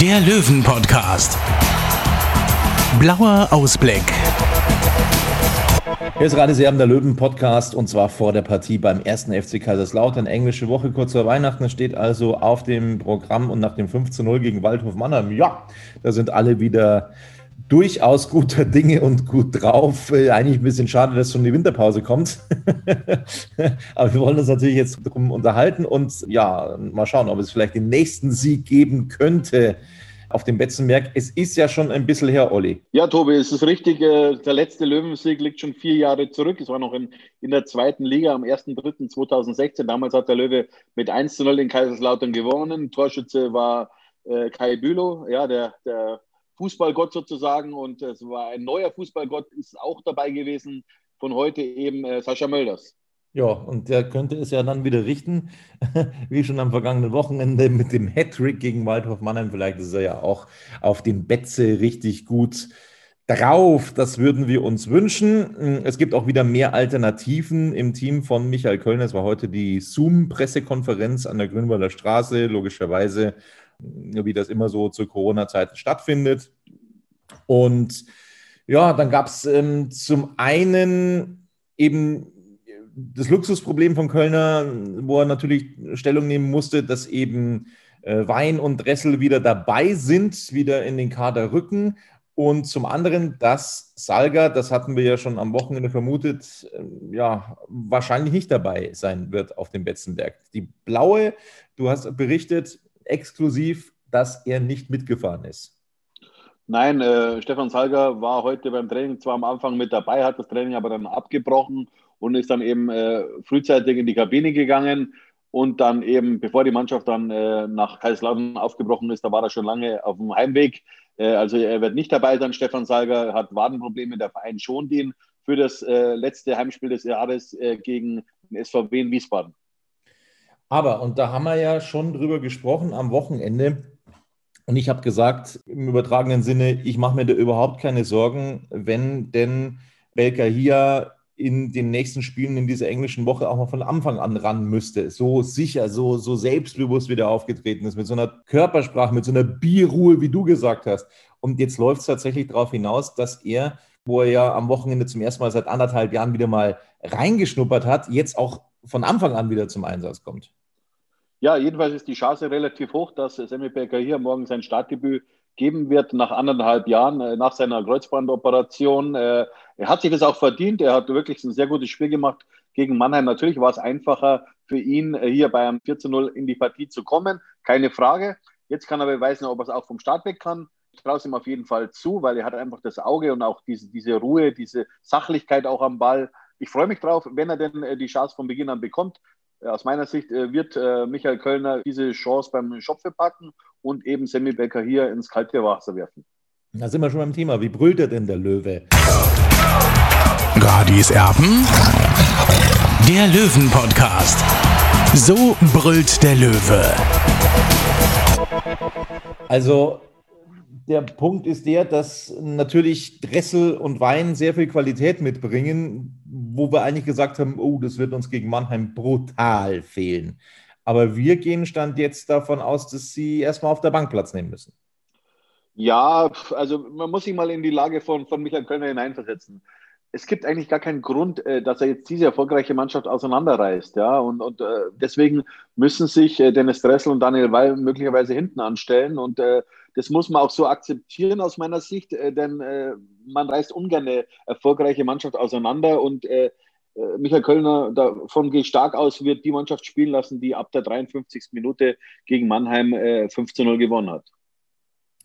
der Löwen-Podcast. Blauer Ausblick. Hier ist Radio Serben der Löwen Podcast und zwar vor der Partie beim ersten FC Kaiserslautern. Englische Woche kurz vor Weihnachten steht also auf dem Programm und nach dem 5 zu 0 gegen Waldhof Mannheim. Ja, da sind alle wieder durchaus guter Dinge und gut drauf. Äh, Eigentlich ein bisschen schade, dass schon die Winterpause kommt. Aber wir wollen uns natürlich jetzt drum unterhalten und ja, mal schauen, ob es vielleicht den nächsten Sieg geben könnte auf dem Betzenberg. Es ist ja schon ein bisschen her, Olli. Ja, Tobi, es ist richtig. äh, Der letzte Löwensieg liegt schon vier Jahre zurück. Es war noch in, in der zweiten Liga am 1.3.2016. Damals hat der Löwe mit 1 zu 0 in Kaiserslautern gewonnen. Torschütze war äh, Kai Bülow, ja, der, der Fußballgott sozusagen. Und es war ein neuer Fußballgott, ist auch dabei gewesen. Von heute eben äh, Sascha Mölders. Ja, und der könnte es ja dann wieder richten, wie schon am vergangenen Wochenende mit dem Hattrick gegen Waldhof Mannheim. Vielleicht ist er ja auch auf dem Betze richtig gut drauf. Das würden wir uns wünschen. Es gibt auch wieder mehr Alternativen im Team von Michael Kölner. Es war heute die Zoom-Pressekonferenz an der Grünwalder Straße, logischerweise, wie das immer so zu Corona-Zeiten stattfindet. Und ja, dann gab es ähm, zum einen eben das Luxusproblem von Kölner, wo er natürlich Stellung nehmen musste, dass eben äh, Wein und Dressel wieder dabei sind, wieder in den Kader rücken. Und zum anderen, dass Salga, das hatten wir ja schon am Wochenende vermutet, äh, ja, wahrscheinlich nicht dabei sein wird auf dem Betzenberg. Die blaue, du hast berichtet exklusiv, dass er nicht mitgefahren ist. Nein, äh, Stefan Salger war heute beim Training zwar am Anfang mit dabei, hat das Training aber dann abgebrochen und ist dann eben äh, frühzeitig in die Kabine gegangen und dann eben, bevor die Mannschaft dann äh, nach Kaiserslautern aufgebrochen ist, da war er schon lange auf dem Heimweg. Äh, also er wird nicht dabei sein, Stefan Salger hat Wadenprobleme, der Verein schont ihn für das äh, letzte Heimspiel des Jahres äh, gegen den SVW in Wiesbaden. Aber, und da haben wir ja schon drüber gesprochen am Wochenende, und ich habe gesagt, im übertragenen Sinne, ich mache mir da überhaupt keine Sorgen, wenn denn Belka hier in den nächsten Spielen in dieser englischen Woche auch mal von Anfang an ran müsste. So sicher, so, so selbstbewusst wieder aufgetreten ist, mit so einer Körpersprache, mit so einer Bierruhe, wie du gesagt hast. Und jetzt läuft es tatsächlich darauf hinaus, dass er, wo er ja am Wochenende zum ersten Mal seit anderthalb Jahren wieder mal reingeschnuppert hat, jetzt auch von Anfang an wieder zum Einsatz kommt. Ja, jedenfalls ist die Chance relativ hoch, dass Sammy Becker hier morgen sein Startdebüt geben wird nach anderthalb Jahren, äh, nach seiner Kreuzbandoperation. Äh, Er hat sich das auch verdient. Er hat wirklich ein sehr gutes Spiel gemacht gegen Mannheim. Natürlich war es einfacher für ihn, äh, hier bei einem 4 zu 0 in die Partie zu kommen. Keine Frage. Jetzt kann er beweisen, ob er es auch vom Start weg kann. Ich traue es ihm auf jeden Fall zu, weil er hat einfach das Auge und auch diese, diese Ruhe, diese Sachlichkeit auch am Ball. Ich freue mich drauf, wenn er denn die Chance von Beginn an bekommt. Aus meiner Sicht äh, wird äh, Michael Kölner diese Chance beim Schopfe packen und eben Sammy Becker hier ins kalte Wasser werfen. Da sind wir schon beim Thema. Wie brüllt er denn der Löwe? Radis Erben, der Löwen-Podcast. So brüllt der Löwe. Also der Punkt ist der, dass natürlich Dressel und Wein sehr viel Qualität mitbringen, wo wir eigentlich gesagt haben, oh, das wird uns gegen Mannheim brutal fehlen. Aber wir gehen Stand jetzt davon aus, dass sie erstmal auf der Bank Platz nehmen müssen. Ja, also man muss sich mal in die Lage von, von Michael Kölner hineinversetzen. Es gibt eigentlich gar keinen Grund, äh, dass er jetzt diese erfolgreiche Mannschaft auseinanderreißt. Ja? Und, und äh, deswegen müssen sich äh, Dennis Dressel und Daniel Weil möglicherweise hinten anstellen. Und das muss man auch so akzeptieren aus meiner Sicht, denn man reißt ungern eine erfolgreiche Mannschaft auseinander. Und Michael Kölner, davon gehe ich stark aus, wird die Mannschaft spielen lassen, die ab der 53. Minute gegen Mannheim 15-0 gewonnen hat.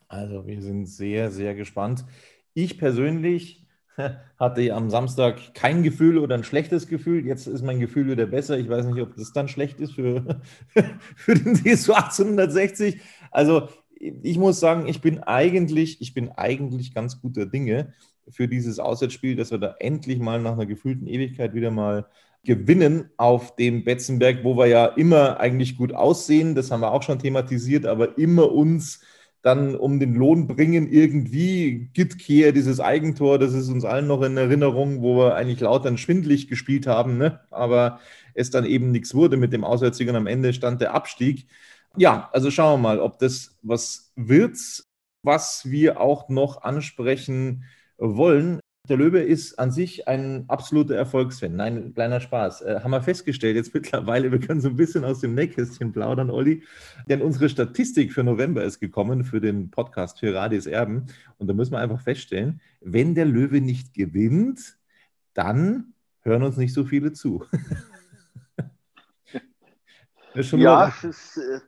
Also wir sind sehr, sehr gespannt. Ich persönlich hatte am Samstag kein Gefühl oder ein schlechtes Gefühl. Jetzt ist mein Gefühl wieder besser. Ich weiß nicht, ob das dann schlecht ist für, für den CSU 1860. Also ich muss sagen, ich bin eigentlich, ich bin eigentlich ganz guter Dinge für dieses Auswärtsspiel, dass wir da endlich mal nach einer gefühlten Ewigkeit wieder mal gewinnen auf dem Betzenberg, wo wir ja immer eigentlich gut aussehen. Das haben wir auch schon thematisiert, aber immer uns dann um den Lohn bringen, irgendwie Gitkehr, dieses Eigentor, das ist uns allen noch in Erinnerung, wo wir eigentlich laut dann schwindlig gespielt haben, ne? aber es dann eben nichts wurde mit dem Auswärtssieg und am Ende stand der Abstieg. Ja, also schauen wir mal, ob das was wird, was wir auch noch ansprechen wollen. Der Löwe ist an sich ein absoluter Erfolgsfan. Nein, kleiner Spaß. Äh, haben wir festgestellt jetzt mittlerweile, wir können so ein bisschen aus dem Nähkästchen plaudern, Olli. Denn unsere Statistik für November ist gekommen für den Podcast für Radis Erben. Und da müssen wir einfach feststellen, wenn der Löwe nicht gewinnt, dann hören uns nicht so viele zu. ja, es ist, äh,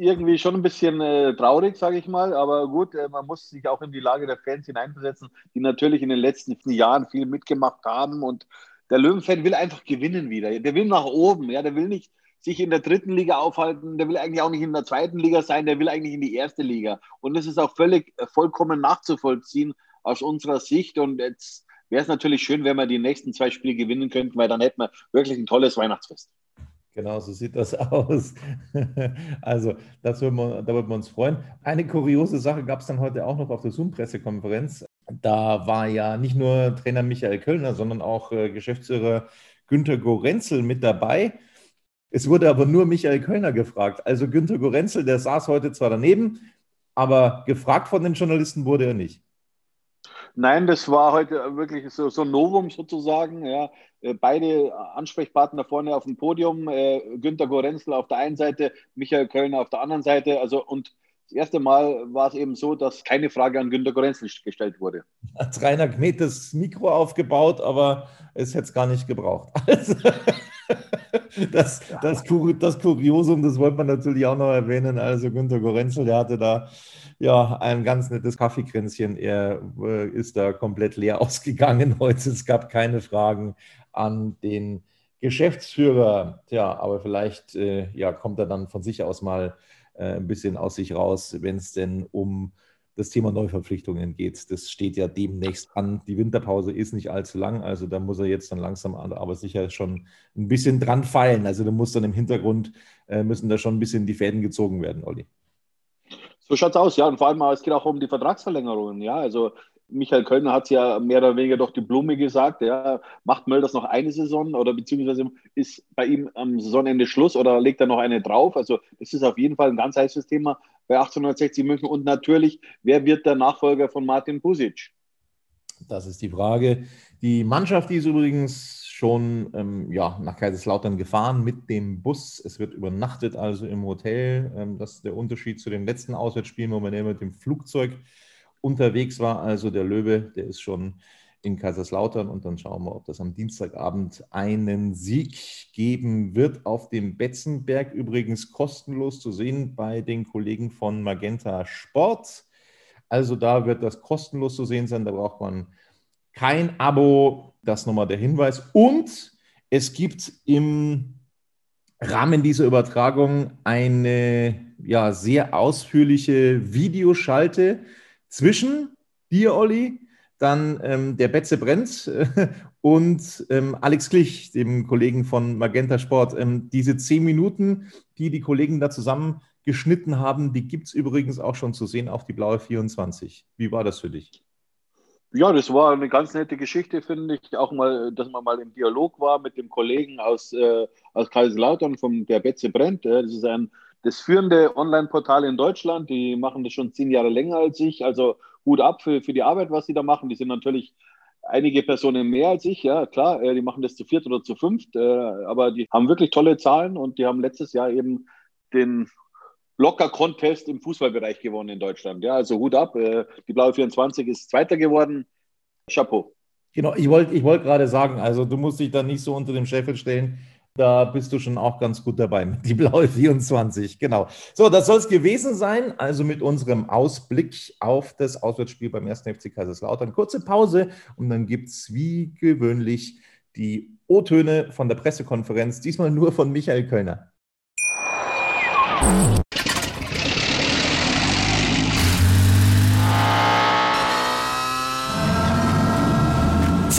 irgendwie schon ein bisschen äh, traurig, sage ich mal. Aber gut, äh, man muss sich auch in die Lage der Fans hineinversetzen, die natürlich in den letzten Jahren viel mitgemacht haben. Und der Löwenfan will einfach gewinnen wieder. Der will nach oben. Ja, der will nicht sich in der dritten Liga aufhalten. Der will eigentlich auch nicht in der zweiten Liga sein. Der will eigentlich in die erste Liga. Und das ist auch völlig äh, vollkommen nachzuvollziehen aus unserer Sicht. Und jetzt wäre es natürlich schön, wenn wir die nächsten zwei Spiele gewinnen könnten, weil dann hätten wir wirklich ein tolles Weihnachtsfest. Genau, so sieht das aus. also, das würden wir, da würden wir uns freuen. Eine kuriose Sache gab es dann heute auch noch auf der Zoom-Pressekonferenz. Da war ja nicht nur Trainer Michael Kölner, sondern auch äh, Geschäftsführer Günter Gorenzel mit dabei. Es wurde aber nur Michael Kölner gefragt. Also Günter Gorenzel, der saß heute zwar daneben, aber gefragt von den Journalisten wurde er nicht. Nein, das war heute wirklich so, so ein Novum sozusagen. Ja. Äh, beide Ansprechpartner vorne auf dem Podium, äh, Günter Gorenzel auf der einen Seite, Michael Kölner auf der anderen Seite. Also und das erste Mal war es eben so, dass keine Frage an Günter Gorenzel gestellt wurde. Hat Rainer Kmet das Mikro aufgebaut, aber es hätte es gar nicht gebraucht. Also, das, das, das Kuriosum, das wollte man natürlich auch noch erwähnen. Also Günter Gorenzel, der hatte da ja, ein ganz nettes Kaffeekränzchen. Er äh, ist da komplett leer ausgegangen heute. Es gab keine Fragen an den Geschäftsführer. Tja, aber vielleicht äh, ja, kommt er dann von sich aus mal äh, ein bisschen aus sich raus, wenn es denn um das Thema Neuverpflichtungen geht. Das steht ja demnächst an. Die Winterpause ist nicht allzu lang, also da muss er jetzt dann langsam, aber sicher schon ein bisschen dran feilen. Also da muss dann im Hintergrund, äh, müssen da schon ein bisschen die Fäden gezogen werden, Olli. So schaut es aus, ja. Und vor allem, es geht auch um die Vertragsverlängerungen, ja. Also Michael Kölner hat es ja mehr oder weniger durch die Blume gesagt, ja, macht Mölders noch eine Saison oder beziehungsweise ist bei ihm am Saisonende Schluss oder legt er noch eine drauf? Also es ist auf jeden Fall ein ganz heißes Thema bei 1860 München und natürlich, wer wird der Nachfolger von Martin Pusic? Das ist die Frage. Die Mannschaft, die ist übrigens schon ähm, ja, nach Kaiserslautern gefahren mit dem Bus. Es wird übernachtet, also im Hotel. Ähm, das ist der Unterschied zu den letzten Auswärtsspielen, wo man ja mit dem Flugzeug unterwegs war. Also der Löwe, der ist schon in Kaiserslautern und dann schauen wir, ob das am Dienstagabend einen Sieg geben wird auf dem Betzenberg. Übrigens kostenlos zu sehen bei den Kollegen von Magenta Sport. Also da wird das kostenlos zu sehen sein. Da braucht man kein Abo das nochmal der Hinweis. Und es gibt im Rahmen dieser Übertragung eine ja, sehr ausführliche Videoschalte zwischen dir, Olli, dann ähm, der Betze Brennt und ähm, Alex Klich, dem Kollegen von Magenta Sport. Ähm, diese zehn Minuten, die die Kollegen da zusammen geschnitten haben, die gibt es übrigens auch schon zu sehen auf die blaue 24. Wie war das für dich? Ja, das war eine ganz nette Geschichte, finde ich. Auch mal, dass man mal im Dialog war mit dem Kollegen aus, äh, aus Kaiserslautern, vom der Betze Brennt. Äh, das ist ein, das führende Online-Portal in Deutschland. Die machen das schon zehn Jahre länger als ich. Also Hut ab für, für die Arbeit, was sie da machen. Die sind natürlich einige Personen mehr als ich, ja klar, äh, die machen das zu viert oder zu fünft, äh, aber die haben wirklich tolle Zahlen und die haben letztes Jahr eben den Blocker-Contest im Fußballbereich gewonnen in Deutschland. Ja, also Hut ab, äh, die Blaue 24 ist Zweiter geworden. Chapeau. Genau, ich wollte ich wollt gerade sagen, also du musst dich da nicht so unter dem Scheffel stellen. Da bist du schon auch ganz gut dabei mit die blaue 24. Genau. So, das soll es gewesen sein. Also mit unserem Ausblick auf das Auswärtsspiel beim 1. FC Kaiserslautern. Kurze Pause und dann gibt es wie gewöhnlich die O-Töne von der Pressekonferenz. Diesmal nur von Michael Kölner.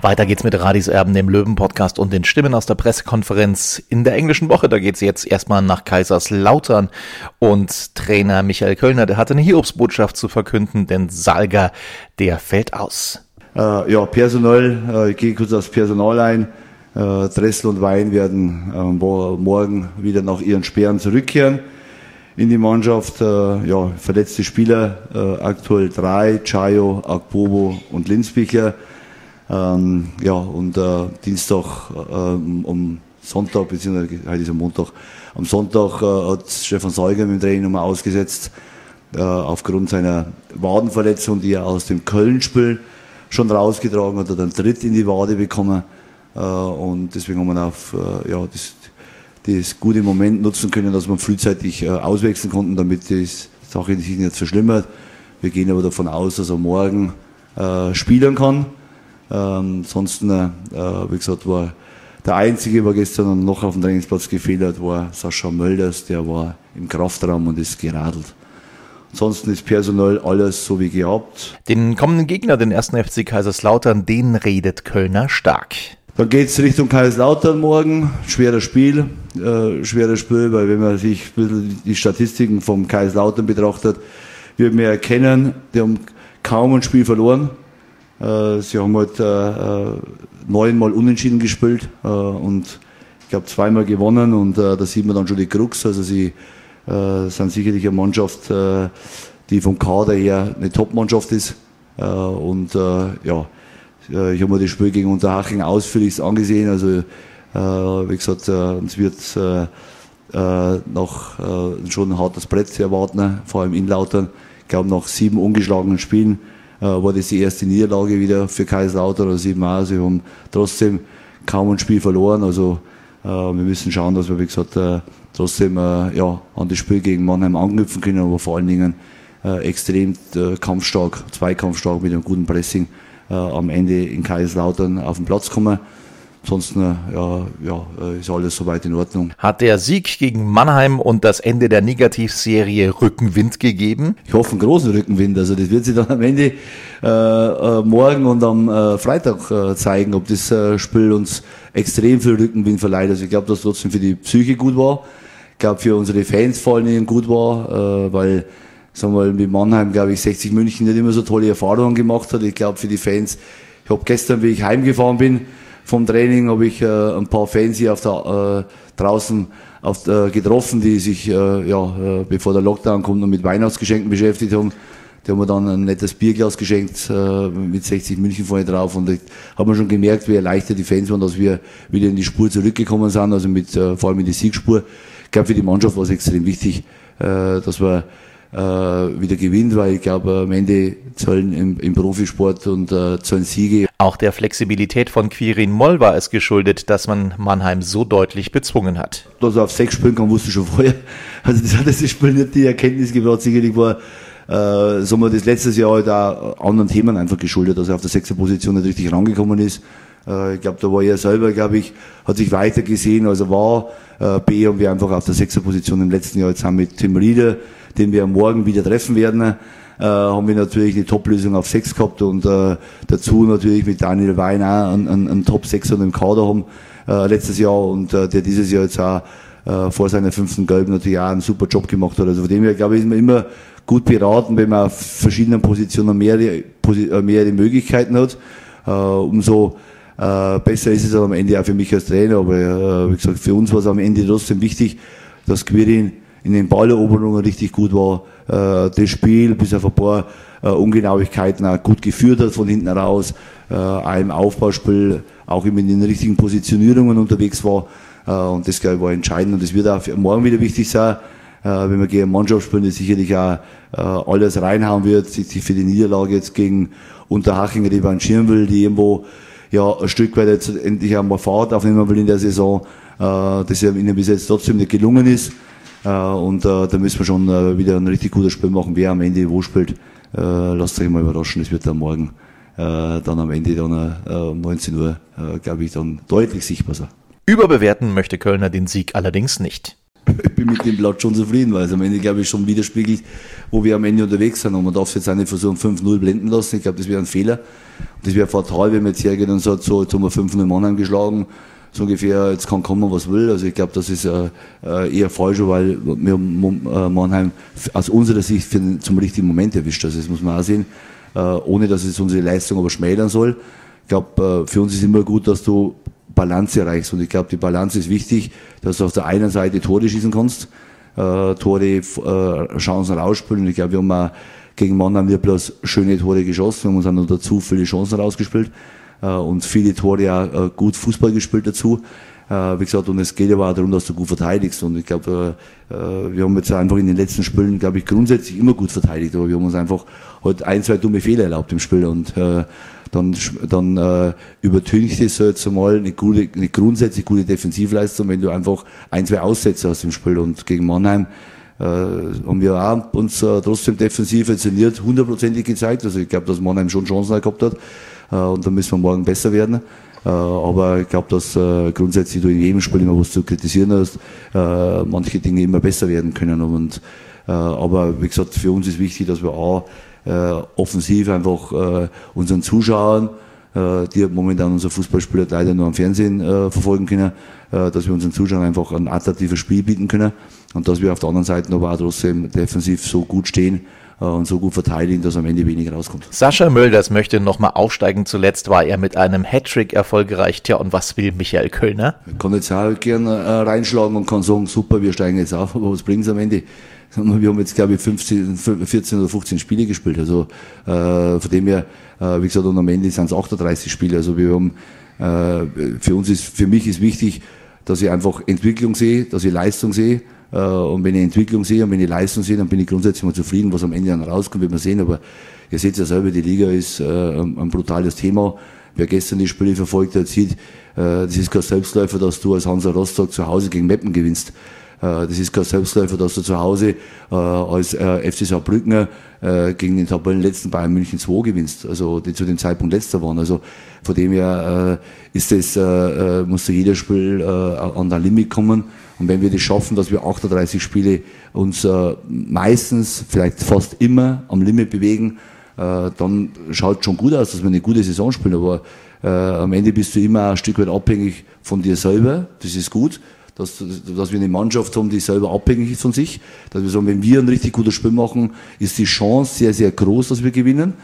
Weiter geht's mit Radis Erben, dem Löwen-Podcast und den Stimmen aus der Pressekonferenz in der englischen Woche. Da geht's jetzt erstmal nach Kaiserslautern und Trainer Michael Kölner, der hatte eine Hiobsbotschaft zu verkünden, denn Salga, der fällt aus. Äh, ja, Personal, äh, ich gehe kurz aufs Personal ein. Äh, Dressel und Wein werden äh, morgen wieder nach ihren Sperren zurückkehren in die Mannschaft. Äh, ja, verletzte Spieler, äh, aktuell drei, Chayo, Akbobo und Linsbicher. Ähm, ja, und äh, Dienstag um Sonntag, beziehungsweise heute ist am Montag, am Sonntag hat Stefan Seuger mit dem Training nochmal ausgesetzt, aufgrund seiner Wadenverletzung, die er aus dem Köln-Spiel schon rausgetragen hat, hat einen Tritt in die Wade bekommen. Und deswegen haben wir auf ja, das, das gute Moment nutzen können, dass wir frühzeitig äh, auswechseln konnten, damit die Sache sich nicht verschlimmert. Wir gehen aber davon aus, dass er morgen äh, spielen kann. Ähm, ansonsten, äh, wie gesagt, war der Einzige, der gestern noch auf dem Trainingsplatz gefehlt war Sascha Mölders, der war im Kraftraum und ist geradelt. Ansonsten ist personell alles so wie gehabt. Den kommenden Gegner, den ersten FC Kaiserslautern, den redet Kölner stark. Dann geht es Richtung Kaiserslautern morgen. Schweres Spiel, äh, schweres Spiel, weil wenn man sich die Statistiken vom Kaiserslautern betrachtet, wird man erkennen, die haben kaum ein Spiel verloren. Äh, sie haben halt äh, äh, neunmal unentschieden gespielt äh, und ich glaube zweimal gewonnen und äh, da sieht man dann schon die Krux. Also sie äh, sind sicherlich eine Mannschaft, äh, die vom Kader her eine Top-Mannschaft ist. Äh, und äh, ja, ich habe mir das Spiel gegen Unterhaching ausführlich angesehen. Also, äh, wie gesagt, äh, uns wird noch schon ein hartes Brett erwarten, vor allem in Lautern. Ich glaube, nach sieben ungeschlagenen Spielen war das die erste Niederlage wieder für Kaiserslautern. Also sieben Mal. Sie haben trotzdem kaum ein Spiel verloren. Also wir müssen schauen, dass wir, wie gesagt, trotzdem ja, an das Spiel gegen Mannheim anknüpfen können, aber vor allen Dingen extrem kampfstark, zweikampfstark mit einem guten Pressing äh, am Ende in Kaiserslautern auf den Platz kommen. Ansonsten äh, ja, ja, äh, ist alles soweit in Ordnung. Hat der Sieg gegen Mannheim und das Ende der Negativserie Rückenwind gegeben? Ich hoffe einen großen Rückenwind. Also das wird sich dann am Ende äh, äh, morgen und am äh, Freitag äh, zeigen, ob das Spiel uns extrem viel Rückenwind verleiht. Also ich glaube, dass es trotzdem für die Psyche gut war. Ich glaube, für unsere Fans vor allen Dingen gut war, weil sagen wir mal, mit Mannheim, glaube ich, 60 München nicht immer so tolle Erfahrungen gemacht hat. Ich glaube, für die Fans, ich habe gestern, wie ich heimgefahren bin vom Training, habe ich äh, ein paar Fans hier auf der, äh, draußen auf, äh, getroffen, die sich, äh, ja, äh, bevor der Lockdown kommt, noch mit Weihnachtsgeschenken beschäftigt haben. Die haben mir dann ein nettes Bierglas geschenkt äh, mit 60 München vorne drauf und ich habe mir schon gemerkt, wie erleichtert die Fans waren, dass wir wieder in die Spur zurückgekommen sind, also mit, äh, vor allem in die Siegspur. Ich glaube, für die Mannschaft war es extrem wichtig, äh, dass wir wieder gewinnt, weil ich glaube, am Ende zahlen im, im Profisport und äh, zahlen Siege. Auch der Flexibilität von Quirin Moll war es geschuldet, dass man Mannheim so deutlich bezwungen hat. Dass er auf sechs spielen kann, wusste ich schon vorher. Also das hat das Spiel nicht die Erkenntnis gebracht. Sicherlich war äh, so man das letztes Jahr halt auch anderen Themen einfach geschuldet, dass er auf der sechsten Position nicht richtig rangekommen ist. Äh, ich glaube, da war er selber, glaube ich, hat sich weiter gesehen, als er war. Äh, B haben wir einfach auf der sechsten Position im letzten Jahr jetzt haben mit Tim Rieder den wir morgen wieder treffen werden. äh, haben wir natürlich eine Top-Lösung auf 6 gehabt und äh, dazu natürlich mit Daniel Wein auch einen, einen, einen Top-6 im Kader haben äh, letztes Jahr und äh, der dieses Jahr jetzt auch äh, vor seiner fünften Gelb natürlich auch einen super Job gemacht hat. Also von dem her, glaube ich, ist man immer gut beraten, wenn man auf verschiedenen Positionen mehrere, äh, mehrere Möglichkeiten hat. Äh, umso äh, besser ist es am Ende auch für mich als Trainer. Aber äh, wie gesagt, für uns war es am Ende trotzdem wichtig, dass Quirin in den Balleroberungen richtig gut war, äh, das Spiel bis auf ein paar äh, Ungenauigkeiten auch gut geführt hat von hinten raus, äh, auch im Aufbauspiel auch immer in den richtigen Positionierungen unterwegs war. Äh, und das, glaube ich, war entscheidend. Und das wird auch morgen wieder wichtig sein, äh, wenn wir gegen Mannschaft spielen, die sicherlich auch äh, alles reinhauen wird, sich für die Niederlage jetzt gegen Unterhaching revanchieren will, die irgendwo ja ein Stück weit jetzt endlich einmal Fahrt aufnehmen will in der Saison, das ja ihnen bis jetzt trotzdem nicht gelungen ist. Und da müssen wir schon wieder ein richtig gutes Spiel machen. Wer am Ende wo spielt, lasst euch mal überraschen, das wird dann morgen dann am Ende dann 19 Uhr, glaube ich, dann deutlich sichtbar sein. Überbewerten möchte Kölner den Sieg allerdings nicht. Ich bin mit dem Blatt schon zufrieden, weil es am Ende, glaube ich, schon widerspiegelt, wo wir am Ende unterwegs sind. Und man darf es jetzt auch nicht versuchen, 5-0 blenden lassen. Ich glaube, das wäre ein Fehler. Und das wäre fatal, wenn man jetzt hergeht und sagt, so, jetzt haben wir 5-0 Mannheim geschlagen, so ungefähr, jetzt kann kommen, was will. Also ich glaube, das ist äh, äh eher falsch, weil wir äh, Mannheim aus unserer Sicht für, zum richtigen Moment erwischt. Also das muss man auch sehen, äh, ohne dass es unsere Leistung aber schmälern soll. Ich glaube, äh, für uns ist immer gut, dass du Balance erreichst. Und ich glaube, die Balance ist wichtig, dass du auf der einen Seite Tore schießen kannst, äh, Tore, äh, Chancen rausspielen. Und ich glaube, wir haben auch gegen Mannheim wir bloß schöne Tore geschossen. Wir haben uns auch noch dazu viele Chancen rausgespielt und viele Tore auch äh, gut Fußball gespielt dazu. Äh, wie gesagt, und es geht aber auch darum, dass du gut verteidigst. Und ich glaube, äh, äh, wir haben jetzt einfach in den letzten Spielen, glaube ich, grundsätzlich immer gut verteidigt, aber wir haben uns einfach heute halt ein, zwei dumme Fehler erlaubt im Spiel und äh, dann, dann äh, übertüncht es jetzt einmal eine, gute, eine grundsätzlich gute Defensivleistung, wenn du einfach ein, zwei Aussätze hast im Spiel. Und gegen Mannheim äh, haben wir auch uns äh, trotzdem defensiv nicht hundertprozentig gezeigt. Also ich glaube, dass Mannheim schon Chancen gehabt hat. Äh, und da müssen wir morgen besser werden. Äh, aber ich glaube, dass äh, grundsätzlich du in jedem Spiel immer was zu kritisieren hast, manche Dinge immer besser werden können. Und, aber wie gesagt, für uns ist wichtig, dass wir auch offensiv einfach unseren Zuschauern, die momentan unser Fußballspieler leider nur am Fernsehen verfolgen können, dass wir unseren Zuschauern einfach ein attraktives Spiel bieten können und dass wir auf der anderen Seite aber auch trotzdem defensiv so gut stehen, und so gut verteidigen, dass am Ende weniger rauskommt. Sascha Mölders möchte nochmal aufsteigen. Zuletzt war er mit einem Hattrick erfolgreich. Tja, und was will Michael Kölner? Ich kann jetzt auch gerne äh, reinschlagen und kann sagen, super, wir steigen jetzt auf, aber was bringt es am Ende? Wir haben jetzt, glaube ich, 15, 14 oder 15 Spiele gespielt. Also äh, von dem her, äh, wie gesagt, und am Ende sind es 38 Spiele. Also wir haben, äh, für uns ist, für mich ist wichtig, dass ich einfach Entwicklung sehe, dass ich Leistung sehe. Äh, und wenn ich Entwicklung sehe und wenn ich Leistung sehe, dann bin ich grundsätzlich mal zufrieden, was am Ende dann rauskommt, wird man sehen. Aber ihr seht ja selber, die Liga ist äh, ein brutales Thema. Wer gestern die Spiele verfolgt hat, sieht, äh, das ist kein Selbstläufer, dass du als Hansa Rostock zu Hause gegen Meppen gewinnst. Das ist kein Selbstläufer, dass du zu Hause als FC Saarbrücken gegen den Tabellenletzten Bayern München 2 gewinnst, also die zu dem Zeitpunkt letzter waren. Also von dem her ist das, äh, äh muss jedes Spiel an der Limit kommen. Und wenn wir das schaffen, dass wir 38 Spiele uns äh, meistens, vielleicht fast immer am Limit bewegen, äh, dann schaut schon gut aus, dass wir eine gute Saison spielen. Aber äh, am Ende bist du immer ein Stück weit abhängig von dir selber. Das ist gut dass, dass wir eine Mannschaft haben, die selber abhängig ist von sich. Dass wir sagen, wenn wir ein richtig gutes Spiel machen, ist die Chance sehr, sehr groß, dass wir gewinnen.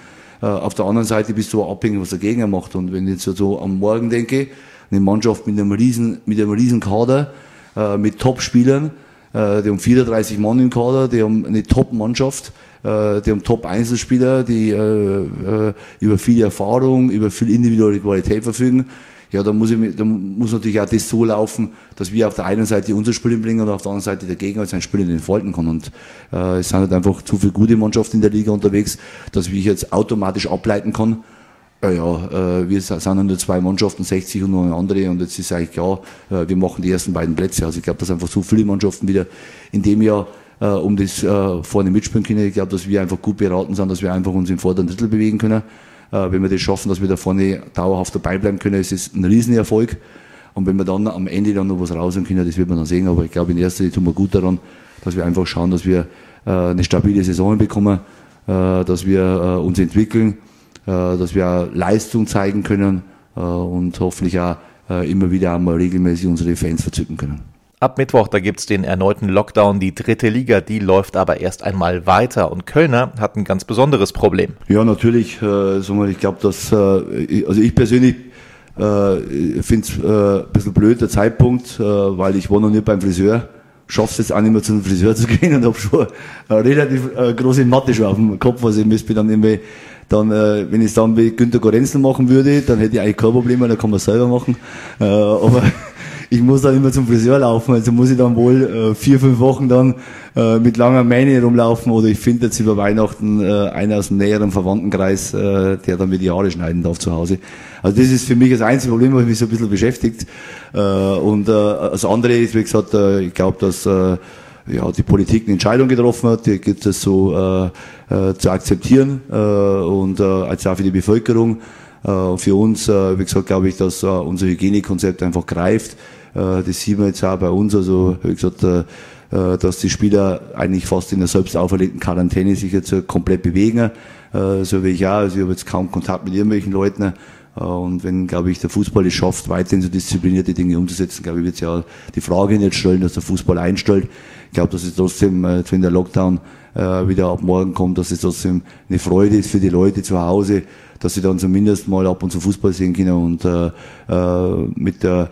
Äh, auf der anderen Seite bist du auch abhängig, was der Gegner macht. Und wenn ich jetzt so am Morgen denke, eine Mannschaft mit einem riesen, mit einem riesen Kader, äh, mit Top-Spielern, äh, die haben 34 Mann im Kader, die haben eine Top-Mannschaft, die haben Top-Einzelspieler, die über viel Erfahrung, über viel individuelle Qualität verfügen ja, da muss, ich, da muss natürlich auch das so laufen, dass wir auf der einen Seite unser Spiel bringen und auf der anderen Seite der Gegner sein Spiel entfalten kann. Und äh, es sind halt einfach zu viele gute Mannschaften in der Liga unterwegs, dass ich jetzt automatisch ableiten kann, äh, ja, äh, wir sind nur zwei Mannschaften, 60 und noch eine andere und jetzt ist eigentlich klar, äh, wir machen die ersten beiden Plätze. Also ich glaube, dass einfach so viele Mannschaften wieder in dem Jahr äh, um das vorne mitspielen können. Ich glaube, dass wir einfach gut beraten sind, dass wir einfach uns im vorderen Drittel bewegen können. Wenn wir das schaffen, dass wir da vorne dauerhaft dabei bleiben können, ist es ein Riesenerfolg. Und wenn wir dann am Ende dann noch was rausholen können, das wird man dann sehen. Aber ich glaube, in erster Linie tun wir gut daran, dass wir einfach schauen, dass wir eine stabile Saison bekommen dass wir uns entwickeln, dass wir Leistung zeigen können äh, und hoffentlich auch äh, immer wieder einmal regelmäßig unsere Fans verzücken können. Ab Mittwoch, da gibt's den erneuten Lockdown. Die dritte Liga, die läuft aber erst einmal weiter. Und Kölner hat ein ganz besonderes Problem. Ja, natürlich. Äh, ich glaube, dass, äh, also ich persönlich äh, finde es äh, ein bisschen blöd, der Zeitpunkt, äh, weil ich war noch nicht beim Friseur. Schaff's jetzt auch nicht mehr zum Friseur zu gehen und habe schon eine relativ äh, große Matte schon auf dem Kopf. Also ich müsste dann irgendwie dann, äh, wenn ich es dann wie Günter Gorenzel machen würde, dann hätte ich eigentlich kein Problem, weil dann kann man selber machen. Äh, aber ich muss dann immer zum Friseur laufen, also muss ich dann wohl äh, vier, fünf Wochen dann äh, mit langer Mähne rumlaufen oder ich finde jetzt über Weihnachten äh, einen aus dem näheren Verwandtenkreis, äh, der dann mir die Haare schneiden darf zu Hause. Also das ist für mich das einzige Problem, was mich so ein bisschen beschäftigt. Äh, und äh, das andere ist, wie gesagt, äh, ich glaube, dass äh, ja, die Politik eine Entscheidung getroffen hat, die gibt es so äh, äh, zu akzeptieren äh, und äh, als auch für die Bevölkerung. Äh, für uns, äh, wie gesagt, glaube ich, dass äh, unser Hygienekonzept einfach greift. Äh, das sieht man jetzt auch bei uns. Also, wie gesagt, äh, äh, dass die Spieler eigentlich fast in der selbst auferlegten Quarantäne sich jetzt äh, komplett bewegen. Äh, so wie ich auch. Also ich habe jetzt kaum Kontakt mit irgendwelchen Leuten. Äh, Und wenn, glaube ich, der Fußball es schafft, weiterhin so disziplinierte Dinge umzusetzen, glaube ich, wird es ja die Frage nicht stellen, dass der Fußball einstellt. Ich glaube, dass es trotzdem, äh, wenn der Lockdown äh, wieder ab morgen kommt, dass es trotzdem eine Freude ist für die Leute zu Hause, dass sie dann zumindest mal ab und zu Fußball sehen können und äh, mit der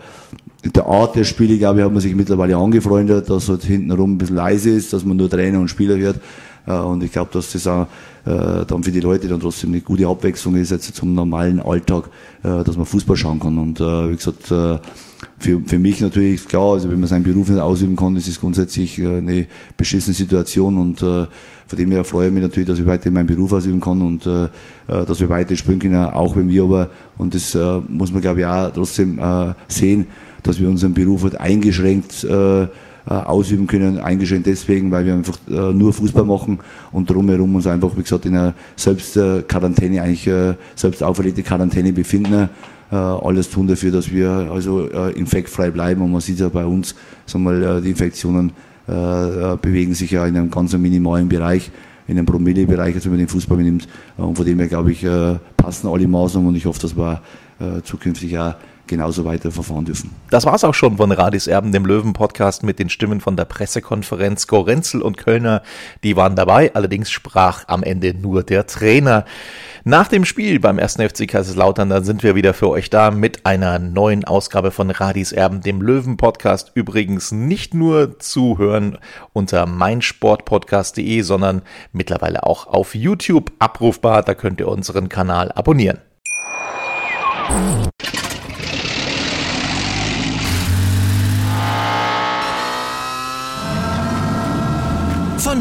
mit der Art der Spiele, glaube ich, hat man sich mittlerweile angefreundet, dass halt hintenrum ein bisschen leise ist, dass man nur Trainer und Spieler hört. Äh, Und ich glaube, dass das auch äh, dann für die Leute dann trotzdem eine gute Abwechslung ist, jetzt zum normalen Alltag, äh, dass man Fußball schauen kann. Und wie gesagt, für, für mich natürlich klar, also wenn man seinen Beruf nicht ausüben kann, ist es grundsätzlich eine beschissene Situation und von dem her freue ich mich natürlich, dass ich weiter meinen Beruf ausüben kann und äh, dass wir weiter spielen können, auch wenn wir aber, und das äh, muss man glaube ich auch trotzdem äh, sehen, dass wir unseren Beruf halt eingeschränkt äh, ausüben können, eingeschränkt deswegen, weil wir einfach äh, nur Fußball machen und drumherum uns einfach, wie gesagt, in einer selbst äh, Quarantäne, eigentlich äh, selbst auferlegte Quarantäne befinden. Äh, alles tun dafür, dass wir also äh, infektfrei bleiben und man sieht ja bei uns, sagen wir mal, äh, die Infektionen äh, äh, bewegen sich ja in einem ganz minimalen Bereich, in einem Promille-Bereich, also wenn man den Fußball mitnimmt. Äh, Und von dem her, glaube ich, äh, passen alle Maßnahmen und ich hoffe, dass wir äh, zukünftig auch genauso weiter verfahren dürfen. Das war's auch schon von Radis Erben, dem Löwen-Podcast mit den Stimmen von der Pressekonferenz. Gorenzel und Kölner, die waren dabei. Allerdings sprach am Ende nur der Trainer. Nach dem Spiel beim 1. FC Kaiserslautern, dann sind wir wieder für euch da mit einer neuen Ausgabe von Radis Erben, dem Löwen-Podcast. Übrigens nicht nur zu hören unter meinsportpodcast.de, sondern mittlerweile auch auf YouTube abrufbar. Da könnt ihr unseren Kanal abonnieren.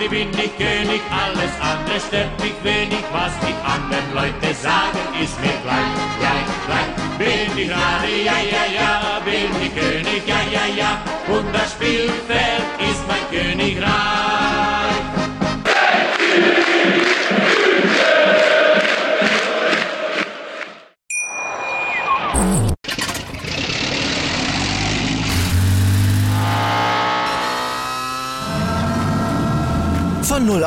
Radi, bin ich König, alles andere stört mich wenig, was die anderen Leute sagen, ist mir gleich, gleich, gleich. Bin ich Radi, ja, ja, ja, bin ich König, ja, ja, ja, und das Spielfeld ist mein Königreich.